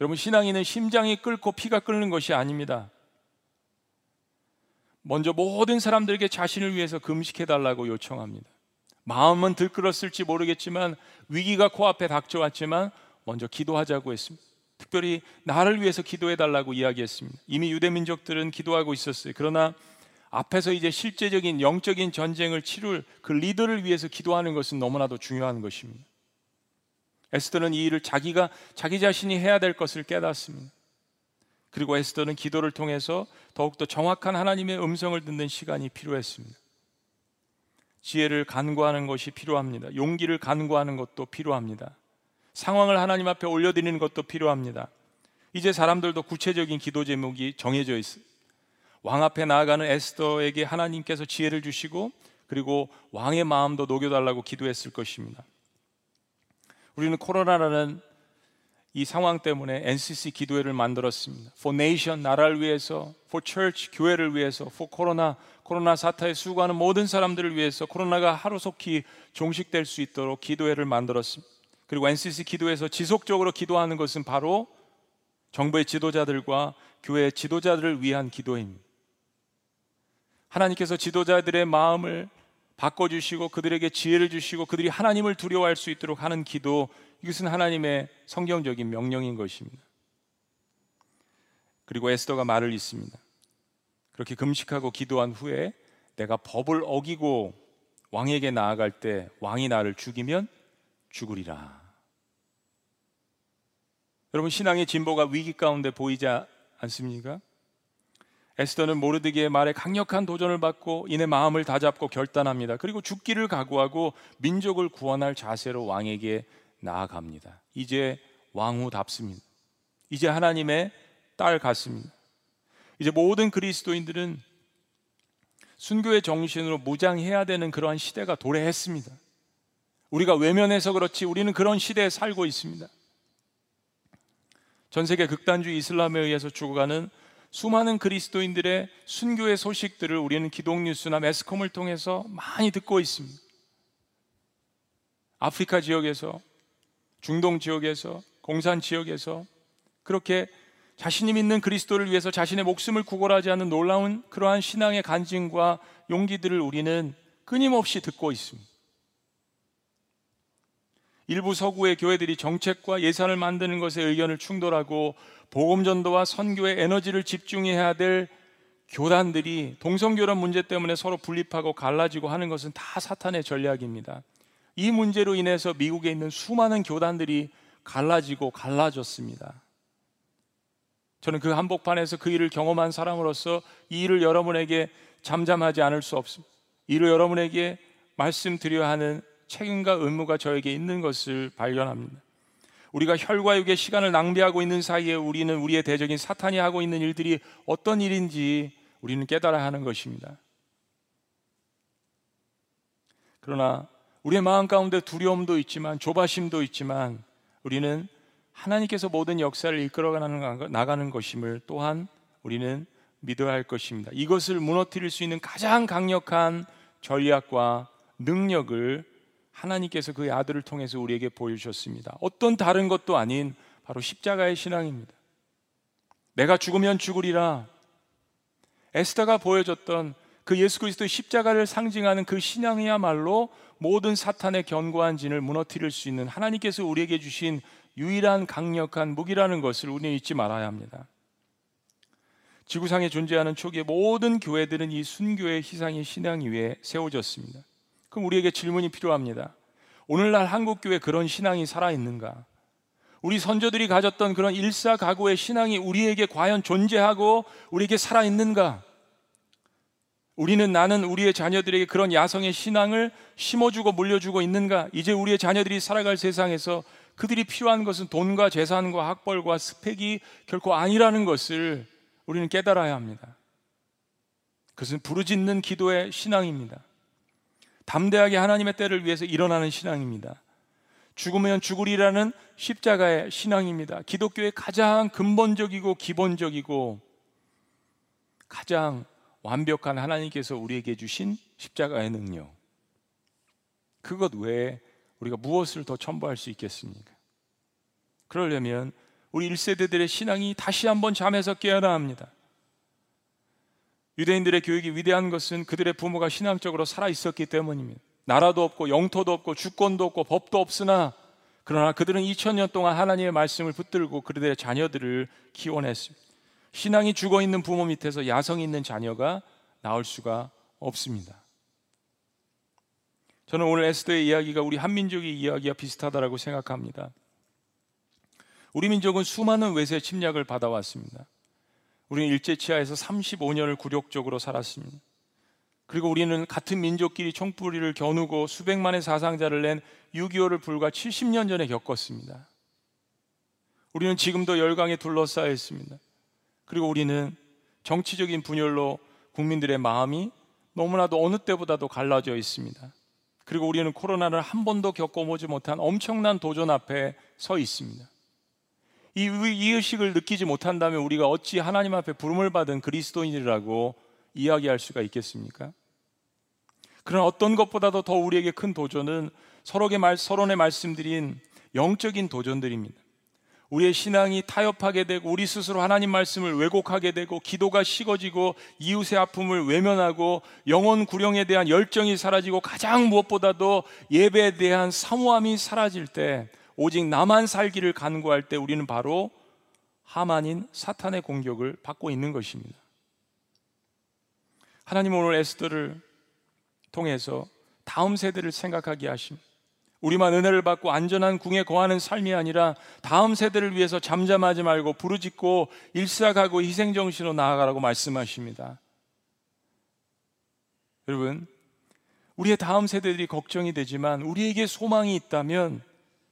여러분 신앙인은 심장이 끓고 피가 끓는 것이 아닙니다. 먼저 모든 사람들에게 자신을 위해서 금식해 달라고 요청합니다. 마음은 들끓었을지 모르겠지만 위기가 코앞에 닥쳐왔지만 먼저 기도하자고 했습니다. 특별히 나를 위해서 기도해 달라고 이야기했습니다. 이미 유대 민족들은 기도하고 있었어요. 그러나 앞에서 이제 실제적인 영적인 전쟁을 치룰 그 리더를 위해서 기도하는 것은 너무나도 중요한 것입니다. 에스더는 이 일을 자기가 자기 자신이 해야 될 것을 깨닫습니다. 그리고 에스더는 기도를 통해서 더욱더 정확한 하나님의 음성을 듣는 시간이 필요했습니다. 지혜를 간구하는 것이 필요합니다. 용기를 간구하는 것도 필요합니다. 상황을 하나님 앞에 올려드리는 것도 필요합니다. 이제 사람들도 구체적인 기도 제목이 정해져 있어요. 왕 앞에 나아가는 에스더에게 하나님께서 지혜를 주시고 그리고 왕의 마음도 녹여달라고 기도했을 것입니다. 우리는 코로나라는 이 상황 때문에 NCC 기도회를 만들었습니다. For nation 나라를 위해서, for church 교회를 위해서, for 코로나 코로나 사태에 수고하는 모든 사람들을 위해서 코로나가 하루속히 종식될 수 있도록 기도회를 만들었습니다. 그리고 NCC 기도에서 지속적으로 기도하는 것은 바로 정부의 지도자들과 교회 지도자들을 위한 기도입니다. 하나님께서 지도자들의 마음을 바꿔주시고 그들에게 지혜를 주시고 그들이 하나님을 두려워할 수 있도록 하는 기도 이것은 하나님의 성경적인 명령인 것입니다. 그리고 에스더가 말을 있습니다. 그렇게 금식하고 기도한 후에 내가 법을 어기고 왕에게 나아갈 때 왕이 나를 죽이면 죽으리라. 여러분 신앙의 진보가 위기 가운데 보이지 않습니까? 에스더는 모르드기의 말에 강력한 도전을 받고 이내 마음을 다잡고 결단합니다. 그리고 죽기를 각오하고 민족을 구원할 자세로 왕에게 나아갑니다. 이제 왕후답습니다. 이제 하나님의 딸 같습니다. 이제 모든 그리스도인들은 순교의 정신으로 무장해야 되는 그러한 시대가 도래했습니다. 우리가 외면해서 그렇지 우리는 그런 시대에 살고 있습니다. 전 세계 극단주의 이슬람에 의해서 죽어가는 수많은 그리스도인들의 순교의 소식들을 우리는 기독뉴스나 매스컴을 통해서 많이 듣고 있습니다. 아프리카 지역에서, 중동 지역에서, 공산 지역에서 그렇게 자신이 믿는 그리스도를 위해서 자신의 목숨을 구걸하지 않는 놀라운 그러한 신앙의 간증과 용기들을 우리는 끊임없이 듣고 있습니다. 일부 서구의 교회들이 정책과 예산을 만드는 것에 의견을 충돌하고 복음 전도와 선교에 에너지를 집중해야 될 교단들이 동성결혼 문제 때문에 서로 분립하고 갈라지고 하는 것은 다 사탄의 전략입니다. 이 문제로 인해서 미국에 있는 수많은 교단들이 갈라지고 갈라졌습니다. 저는 그 한복판에서 그 일을 경험한 사람으로서 이 일을 여러분에게 잠잠하지 않을 수 없습니다. 이를 여러분에게 말씀드려야 하는 책임과 의무가 저에게 있는 것을 발견합니다. 우리가 혈과 육의 시간을 낭비하고 있는 사이에 우리는 우리의 대적인 사탄이 하고 있는 일들이 어떤 일인지 우리는 깨달아야 하는 것입니다. 그러나 우리의 마음 가운데 두려움도 있지만 조바심도 있지만 우리는 하나님께서 모든 역사를 이끌어 나가는 것임을 또한 우리는 믿어야 할 것입니다. 이것을 무너뜨릴 수 있는 가장 강력한 전략과 능력을 하나님께서 그의 아들을 통해서 우리에게 보여주셨습니다. 어떤 다른 것도 아닌 바로 십자가의 신앙입니다. 내가 죽으면 죽으리라. 에스더가 보여줬던 그 예수 그리스도의 십자가를 상징하는 그 신앙이야말로 모든 사탄의 견고한 진을 무너뜨릴 수 있는 하나님께서 우리에게 주신 유일한 강력한 무기라는 것을 우리는 잊지 말아야 합니다. 지구상에 존재하는 초기의 모든 교회들은 이 순교의 희생의 신앙 위에 세워졌습니다. 그럼 우리에게 질문이 필요합니다. 오늘날 한국 교회 그런 신앙이 살아 있는가? 우리 선조들이 가졌던 그런 일사각오의 신앙이 우리에게 과연 존재하고 우리에게 살아 있는가? 우리는 나는 우리의 자녀들에게 그런 야성의 신앙을 심어주고 물려주고 있는가? 이제 우리의 자녀들이 살아갈 세상에서 그들이 필요한 것은 돈과 재산과 학벌과 스펙이 결코 아니라는 것을 우리는 깨달아야 합니다. 그것은 부르짖는 기도의 신앙입니다. 담대하게 하나님의 때를 위해서 일어나는 신앙입니다. 죽으면 죽으리라는 십자가의 신앙입니다. 기독교의 가장 근본적이고 기본적이고 가장 완벽한 하나님께서 우리에게 주신 십자가의 능력. 그것 외에 우리가 무엇을 더 첨부할 수 있겠습니까? 그러려면 우리 1세대들의 신앙이 다시 한번 잠에서 깨어나 합니다. 유대인들의 교육이 위대한 것은 그들의 부모가 신앙적으로 살아 있었기 때문입니다. 나라도 없고 영토도 없고 주권도 없고 법도 없으나 그러나 그들은 2000년 동안 하나님의 말씀을 붙들고 그들의 자녀들을 키워냈습니다. 신앙이 죽어 있는 부모 밑에서 야성 있는 자녀가 나올 수가 없습니다. 저는 오늘 에스더의 이야기가 우리 한민족의 이야기와 비슷하다라고 생각합니다. 우리 민족은 수많은 외세 침략을 받아왔습니다. 우리는 일제 치하에서 35년을 굴욕적으로 살았습니다. 그리고 우리는 같은 민족끼리 총뿌리를 겨누고 수백만의 사상자를 낸 6.25를 불과 70년 전에 겪었습니다. 우리는 지금도 열강에 둘러싸여 있습니다. 그리고 우리는 정치적인 분열로 국민들의 마음이 너무나도 어느 때보다도 갈라져 있습니다. 그리고 우리는 코로나를 한 번도 겪어보지 못한 엄청난 도전 앞에 서 있습니다. 이, 이 의식을 느끼지 못한다면 우리가 어찌 하나님 앞에 부름을 받은 그리스도인이라고 이야기할 수가 있겠습니까? 그런 어떤 것보다도 더 우리에게 큰 도전은 서로의 말, 서론에 말씀드린 영적인 도전들입니다. 우리의 신앙이 타협하게 되고 우리 스스로 하나님 말씀을 왜곡하게 되고 기도가 식어지고 이웃의 아픔을 외면하고 영혼 구령에 대한 열정이 사라지고 가장 무엇보다도 예배에 대한 사모함이 사라질 때 오직 나만 살기를 간구할 때 우리는 바로 하만인 사탄의 공격을 받고 있는 것입니다. 하나님 오늘 에스더를 통해서 다음 세대를 생각하게 하심. 우리만 은혜를 받고 안전한 궁에 거하는 삶이 아니라 다음 세대를 위해서 잠잠하지 말고 부르짖고 일사가고 희생정신으로 나아가라고 말씀하십니다. 여러분, 우리의 다음 세대들이 걱정이 되지만 우리에게 소망이 있다면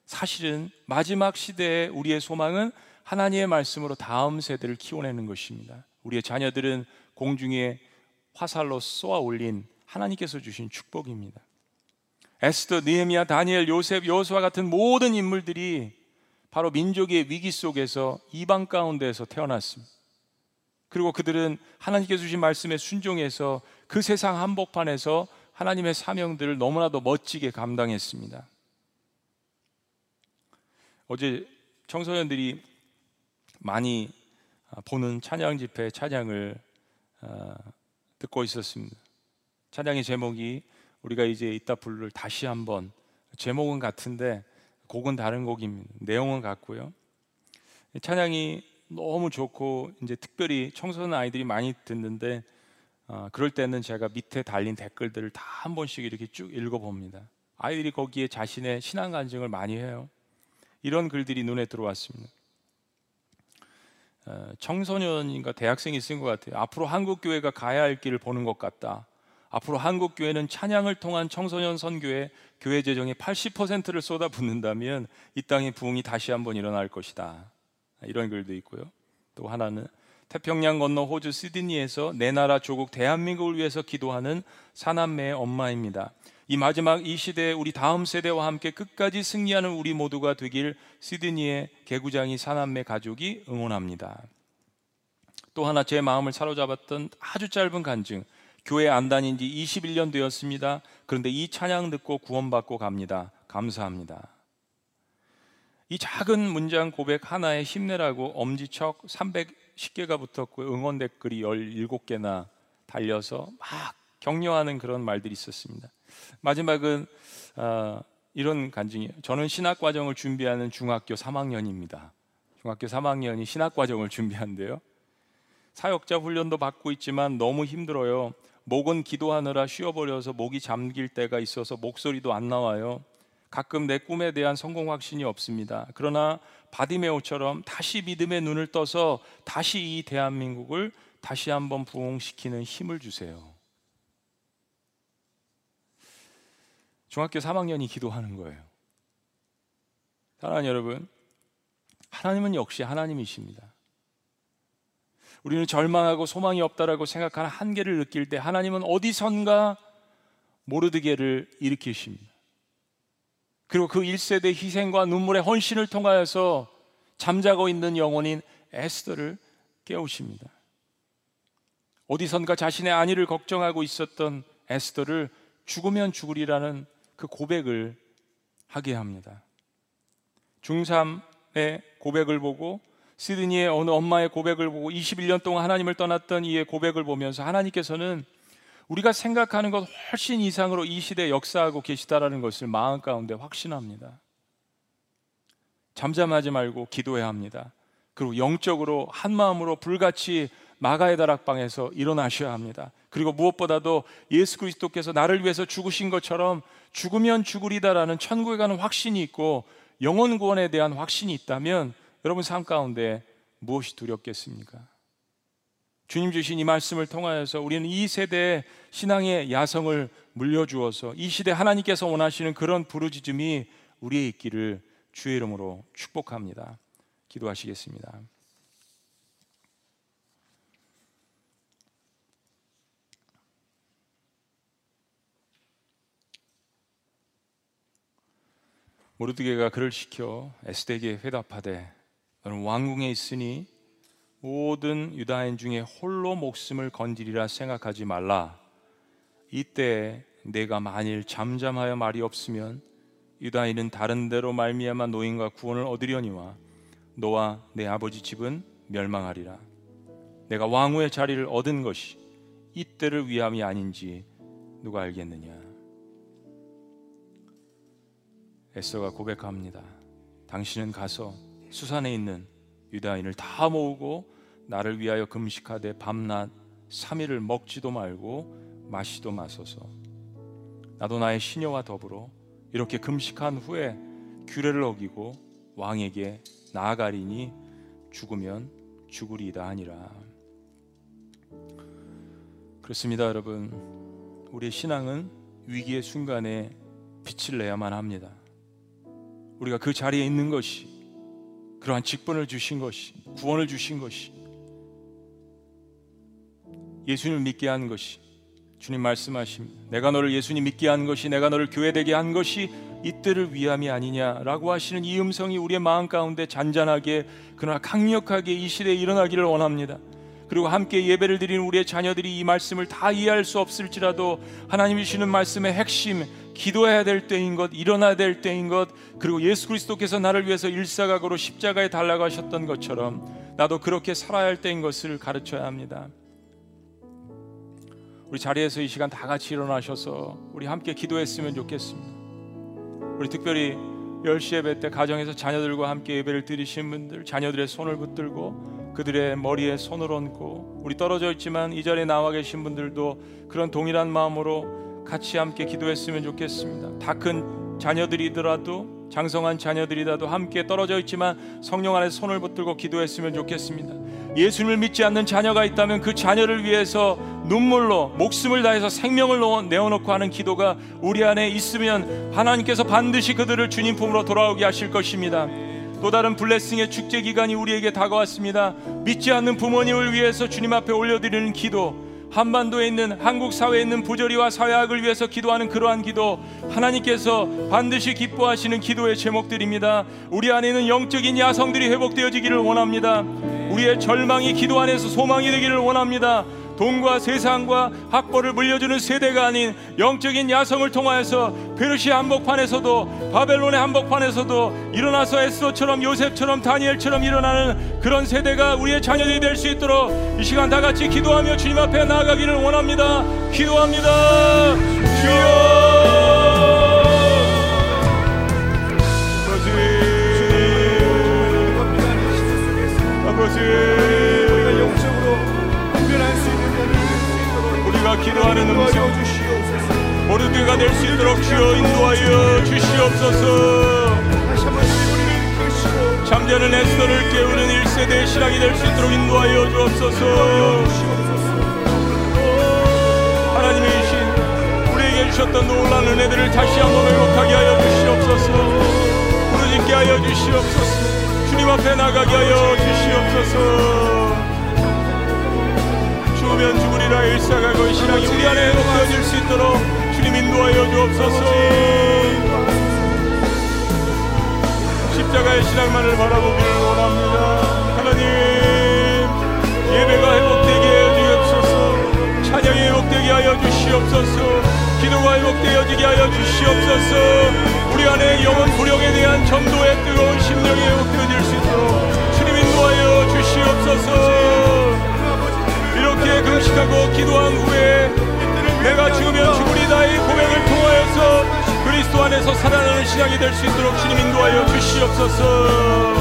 사실은 마지막 시대에 우리의 소망은 하나님의 말씀으로 다음 세대를 키워내는 것입니다. 우리의 자녀들은 공중에 화살로 쏘아 올린 하나님께서 주신 축복입니다. 에스더, 느헤미야, 다니엘, 요셉, 여호수아 같은 모든 인물들이 바로 민족의 위기 속에서 이방 가운데에서 태어났습니다. 그리고 그들은 하나님께서 주신 말씀에 순종해서 그 세상 한복판에서 하나님의 사명들을 너무나도 멋지게 감당했습니다. 어제 청소년들이 많이 아, 보는 찬양 집회 찬양을 아, 듣고 있었습니다. 찬양의 제목이 우리가 이제 이따 부를 다시 한번 제목은 같은데 곡은 다른 곡입니다. 내용은 같고요. 찬양이 너무 좋고 이제 특별히 청소년 아이들이 많이 듣는데 어, 그럴 때는 제가 밑에 달린 댓글들을 다 한 번씩 이렇게 쭉 읽어봅니다. 아이들이 거기에 자신의 신앙 간증을 많이 해요. 이런 글들이 눈에 들어왔습니다. 어, 청소년인가 대학생이 쓴 것 같아요. 앞으로 한국 교회가 가야 할 길을 보는 것 같다. 앞으로 한국 교회는 찬양을 통한 청소년 선교에 교회 재정의 80%를 쏟아붓는다면 이 땅의 부흥이 다시 한번 일어날 것이다. 이런 글도 있고요. 또 하나는 태평양 건너 호주 시드니에서 내 나라 조국 대한민국을 위해서 기도하는 사남매의 엄마입니다. 이 마지막 이 시대에 우리 다음 세대와 함께 끝까지 승리하는 우리 모두가 되길 시드니의 개구장이 사남매 가족이 응원합니다. 또 하나 제 마음을 사로잡았던 아주 짧은 간증. 교회 안 다닌 지 21년 되었습니다. 그런데 이 찬양 듣고 구원받고 갑니다. 감사합니다. 이 작은 문장 고백 하나에 힘내라고 엄지척 310개가 붙었고 응원 댓글이 17개나 달려서 막 격려하는 그런 말들이 있었습니다. 마지막은 어, 이런 간증이에요. 저는 신학 과정을 준비하는 중학교 3학년입니다. 중학교 3학년이 신학 과정을 준비한대요. 사역자 훈련도 받고 있지만 너무 힘들어요. 목은 기도하느라 쉬어버려서 목이 잠길 때가 있어서 목소리도 안 나와요. 가끔 내 꿈에 대한 성공 확신이 없습니다. 그러나 바디메오처럼 다시 믿음의 눈을 떠서 다시 이 대한민국을 다시 한번 부흥시키는 힘을 주세요. 중학교 3학년이 기도하는 거예요. 사랑하는 여러분, 하나님은 역시 하나님이십니다. 우리는 절망하고 소망이 없다라고 생각하는 한계를 느낄 때 하나님은 어디선가 모르드게를 일으키십니다. 그리고 그 1세대 희생과 눈물의 헌신을 통하여서 잠자고 있는 영혼인 에스더를 깨우십니다. 어디선가 자신의 안위를 걱정하고 있었던 에스더를 죽으면 죽으리라는 그 고백을 하게 합니다. 중3의 고백을 보고 시드니의 어느 엄마의 고백을 보고 21년 동안 하나님을 떠났던 이의 고백을 보면서 하나님께서는 우리가 생각하는 것 훨씬 이상으로 이 시대에 역사하고 계시다라는 것을 마음 가운데 확신합니다. 잠잠하지 말고 기도해야 합니다. 그리고 영적으로 한 마음으로 불같이 마가의 다락방에서 일어나셔야 합니다. 그리고 무엇보다도 예수 그리스도께서 나를 위해서 죽으신 것처럼 죽으면 죽으리다라는 천국에 가는 확신이 있고 영원 구원에 대한 확신이 있다면 여러분 삶 가운데 무엇이 두렵겠습니까? 주님 주신 이 말씀을 통하여서 우리는 이 세대의 신앙의 야성을 물려주어서 이 시대 하나님께서 원하시는 그런 부르짖음이 우리의 있기를 주의 이름으로 축복합니다. 기도하시겠습니다. 모르드게가 그를 시켜 에스덱에게 회답하되 너는 왕궁에 있으니 모든 유다인 중에 홀로 목숨을 건지리라 생각하지 말라. 이때 내가 만일 잠잠하여 말이 없으면 유다인은 다른 데로 말미암아 노인과 구원을 얻으려니와 너와 내 아버지 집은 멸망하리라. 내가 왕후의 자리를 얻은 것이 이때를 위함이 아닌지 누가 알겠느냐? 에서가 고백합니다. 당신은 가서 수산에 있는 유다인을 다 모으고 나를 위하여 금식하되 밤낮 3일을 먹지도 말고 마시도 마소서. 나도 나의 시녀와 더불어 이렇게 금식한 후에 규례를 어기고 왕에게 나아가리니 죽으면 죽으리이다 하니라. 그렇습니다, 여러분. 우리의 신앙은 위기의 순간에 빛을 내야만 합니다. 우리가 그 자리에 있는 것이 그러한 직분을 주신 것이 구원을 주신 것이 예수님을 믿게 한 것이 주님 말씀하십니다. 내가 너를 예수님 믿게 한 것이 내가 너를 교회 되게 한 것이 이때를 위함이 아니냐라고 하시는 이 음성이 우리의 마음 가운데 잔잔하게 그러나 강력하게 이 시대에 일어나기를 원합니다. 그리고 함께 예배를 드리는 우리의 자녀들이 이 말씀을 다 이해할 수 없을지라도 하나님이 주시는 말씀의 핵심 기도해야 될 때인 것, 일어나야 될 때인 것, 그리고 예수 그리스도께서 나를 위해서 일사각으로 십자가에 달라가셨던 것처럼 나도 그렇게 살아야 할 때인 것을 가르쳐야 합니다. 우리 자리에서 이 시간 다 같이 일어나셔서 우리 함께 기도했으면 좋겠습니다. 우리 특별히 10시 예배 때 가정에서 자녀들과 함께 예배를 드리신 분들 자녀들의 손을 붙들고 그들의 머리에 손을 얹고 우리 떨어져 있지만 이 자리에 나와 계신 분들도 그런 동일한 마음으로 같이 함께 기도했으면 좋겠습니다. 다 큰 자녀들이더라도 장성한 자녀들이라도 함께 떨어져 있지만 성령 안에 손을 붙들고 기도했으면 좋겠습니다. 예수님을 믿지 않는 자녀가 있다면 그 자녀를 위해서 눈물로 목숨을 다해서 생명을 내어놓고 하는 기도가 우리 안에 있으면 하나님께서 반드시 그들을 주님 품으로 돌아오게 하실 것입니다. 또 다른 블레싱의 축제 기간이 우리에게 다가왔습니다. 믿지 않는 부모님을 위해서 주님 앞에 올려드리는 기도, 한반도에 있는 한국 사회에 있는 부조리와 사회학을 위해서 기도하는 그러한 기도 하나님께서 반드시 기뻐하시는 기도의 제목들입니다. 우리 안에 있는 영적인 야성들이 회복되어지기를 원합니다. 우리의 절망이 기도 안에서 소망이 되기를 원합니다. 돈과 세상과 학벌을 물려주는 세대가 아닌 영적인 야성을 통하여서 페르시아 한복판에서도 바벨론의 한복판에서도 일어나서 에스더처럼 요셉처럼 다니엘처럼 일어나는 그런 세대가 우리의 자녀들이 될 수 있도록 이 시간 다 같이 기도하며 주님 앞에 나아가기를 원합니다. 기도합니다. 주여 아버지 기도하는 음성. 모르드가 될 수 있도록 주여 인도하여 주시옵소서. 잠자는 에스더를 깨우는 1세대의 신앙이 될 수 있도록 인도하여 주옵소서. 하나님이신 우리에게 주셨던 놀라운 은혜들을 다시 한번 회복하게 하여 주시옵소서. 부르짖게 하여 주시옵소서. 주님 앞에 나가게 하여 주시옵소서 죽으면 죽으리라 일사가고 신앙이 우리 안에 회복되어질 수 있도록 주님 인도하여 주옵소서. 십자가의 신앙만을 바라보기를 원합니다. 하나님 예배가 회복되게 하여 주옵소서. 찬양이 회복되게 하여 주시옵소서. 기도가 회복되어지게 하여 주시옵소서. 우리 안에 영원 불령에 대한 전도의 뜨거운 심령이 회복되어질 수 있도록 주님 인도하여 주시옵소서 금식하고 기도한 후에 내가 죽으면 죽으리다 이 고백을 통하여서 그리스도 안에서 살아나는 신앙이 될 수 있도록 주님 인도하여 주시옵소서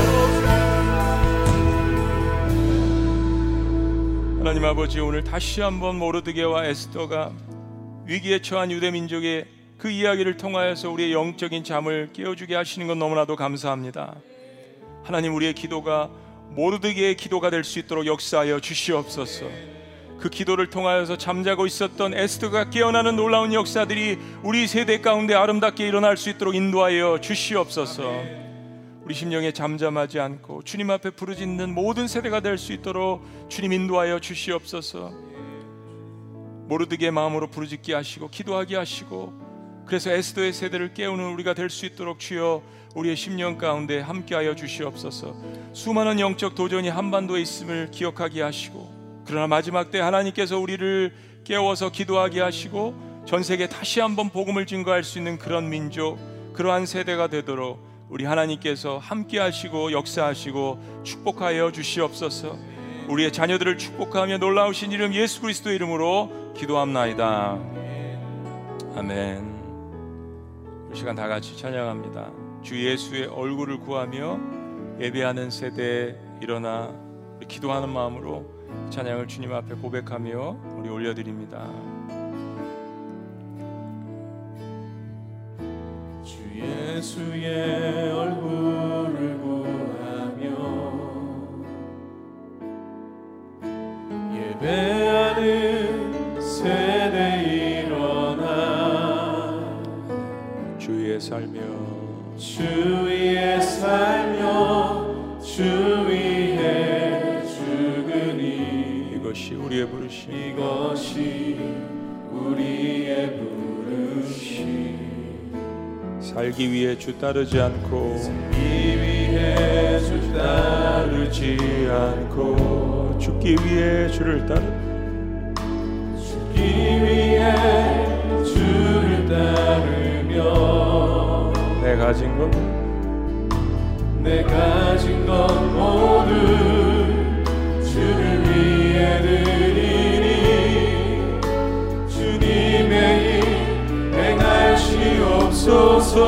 하나님 아버지 오늘 다시 한번 모르드게와 에스더가 위기에 처한 유대 민족의 그 이야기를 통하여서 우리의 영적인 잠을 깨워주게 하시는 건 너무나도 감사합니다. 하나님 우리의 기도가 모르드게의 기도가 될 수 있도록 역사하여 주시옵소서. 그 기도를 통하여서 잠자고 있었던 에스더가 깨어나는 놀라운 역사들이 우리 세대 가운데 아름답게 일어날 수 있도록 인도하여 주시옵소서. 우리 심령에 잠잠하지 않고 주님 앞에 부르짖는 모든 세대가 될 수 있도록 주님 인도하여 주시옵소서. 모르드게 마음으로 부르짖게 하시고 기도하게 하시고 그래서 에스더의 세대를 깨우는 우리가 될 수 있도록 주여 우리의 심령 가운데 함께하여 주시옵소서. 수많은 영적 도전이 한반도에 있음을 기억하게 하시고 그러나 마지막 때 하나님께서 우리를 깨워서 기도하게 하시고 전 세계 다시 한번 복음을 증거할 수 있는 그런 민족, 그러한 세대가 되도록 우리 하나님께서 함께 하시고 역사하시고 축복하여 주시옵소서. 우리의 자녀들을 축복하며 놀라우신 이름 예수 그리스도 이름으로 기도합나이다. 아멘. 이 시간 다 같이 찬양합니다. 주 예수의 얼굴을 구하며 예배하는 세대에 일어나 기도하는 마음으로 찬양을 주님 앞에 고백하며 우리 올려드립니다. 주 예수의 얼굴을 구하며 예배하는 세대 일어나 주의 살며 주의 우리의 부르심. 이것이 우리의 부르심. 살기 위해 주 따르지 않고 살기 위해 주 따르지 않고 죽기 위해 주를 따르 죽기 위해 주를 따르며 내 가진 것 내 가진 것 모두 행하시옵소서.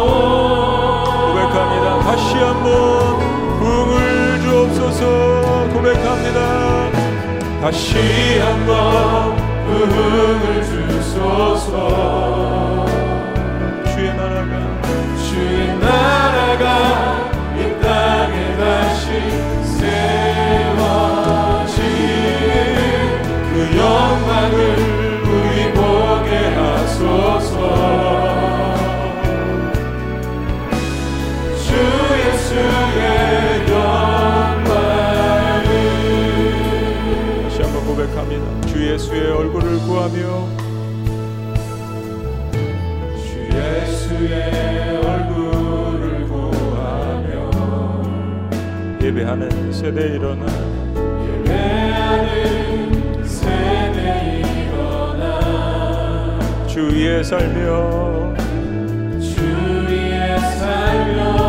고백합니다. 다시 한번 부흥을 주옵소서. 고백합니다. 다시 한번 부흥을 주소서. 주의 나라가 주의 나라가 이 땅에 다시 예수의 얼굴을 구하며 주 예수의 얼굴을 구하며 예배하는 세대 일어나 예배하는 세대 일어나 주 위에 살며 주 위에 살며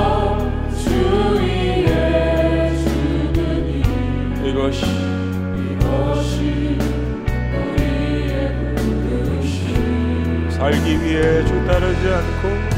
살기 위해 주 따르지 않고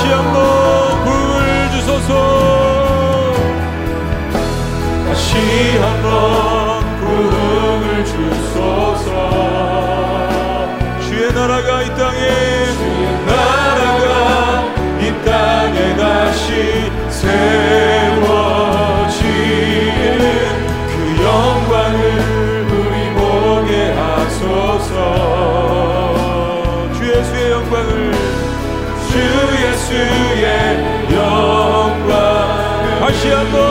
다. 다시 한번 부을 주소서. 다시 한번 부흥을 주소서 주의 나라가 이 땅에 영광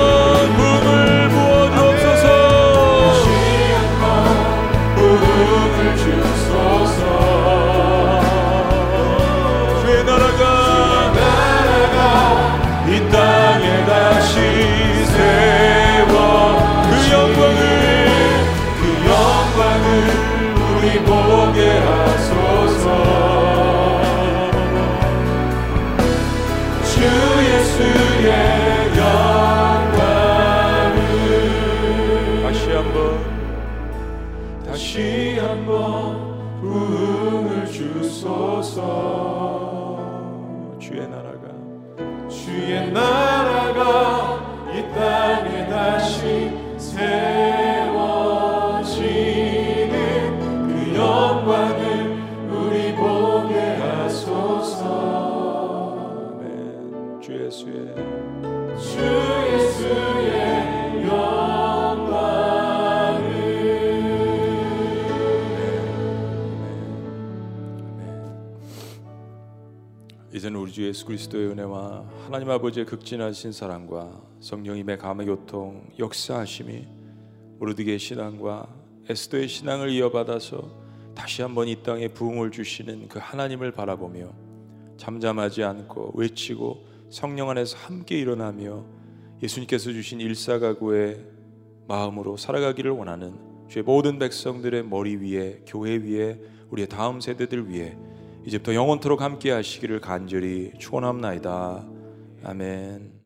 그리스도의 은혜와 하나님 아버지의 극진하신 사랑과 성령님의 감화교통 역사하심이 모르드게의 신앙과 에스더의 신앙을 이어받아서 다시 한번 이 땅에 부흥을 주시는 그 하나님을 바라보며 잠잠하지 않고 외치고 성령 안에서 함께 일어나며 예수님께서 주신 일사가구의 마음으로 살아가기를 원하는 주의 모든 백성들의 머리 위에 교회 위에 우리의 다음 세대들 위에 이제부터 영원토록 함께 하시기를 간절히 축원합나이다. 아멘.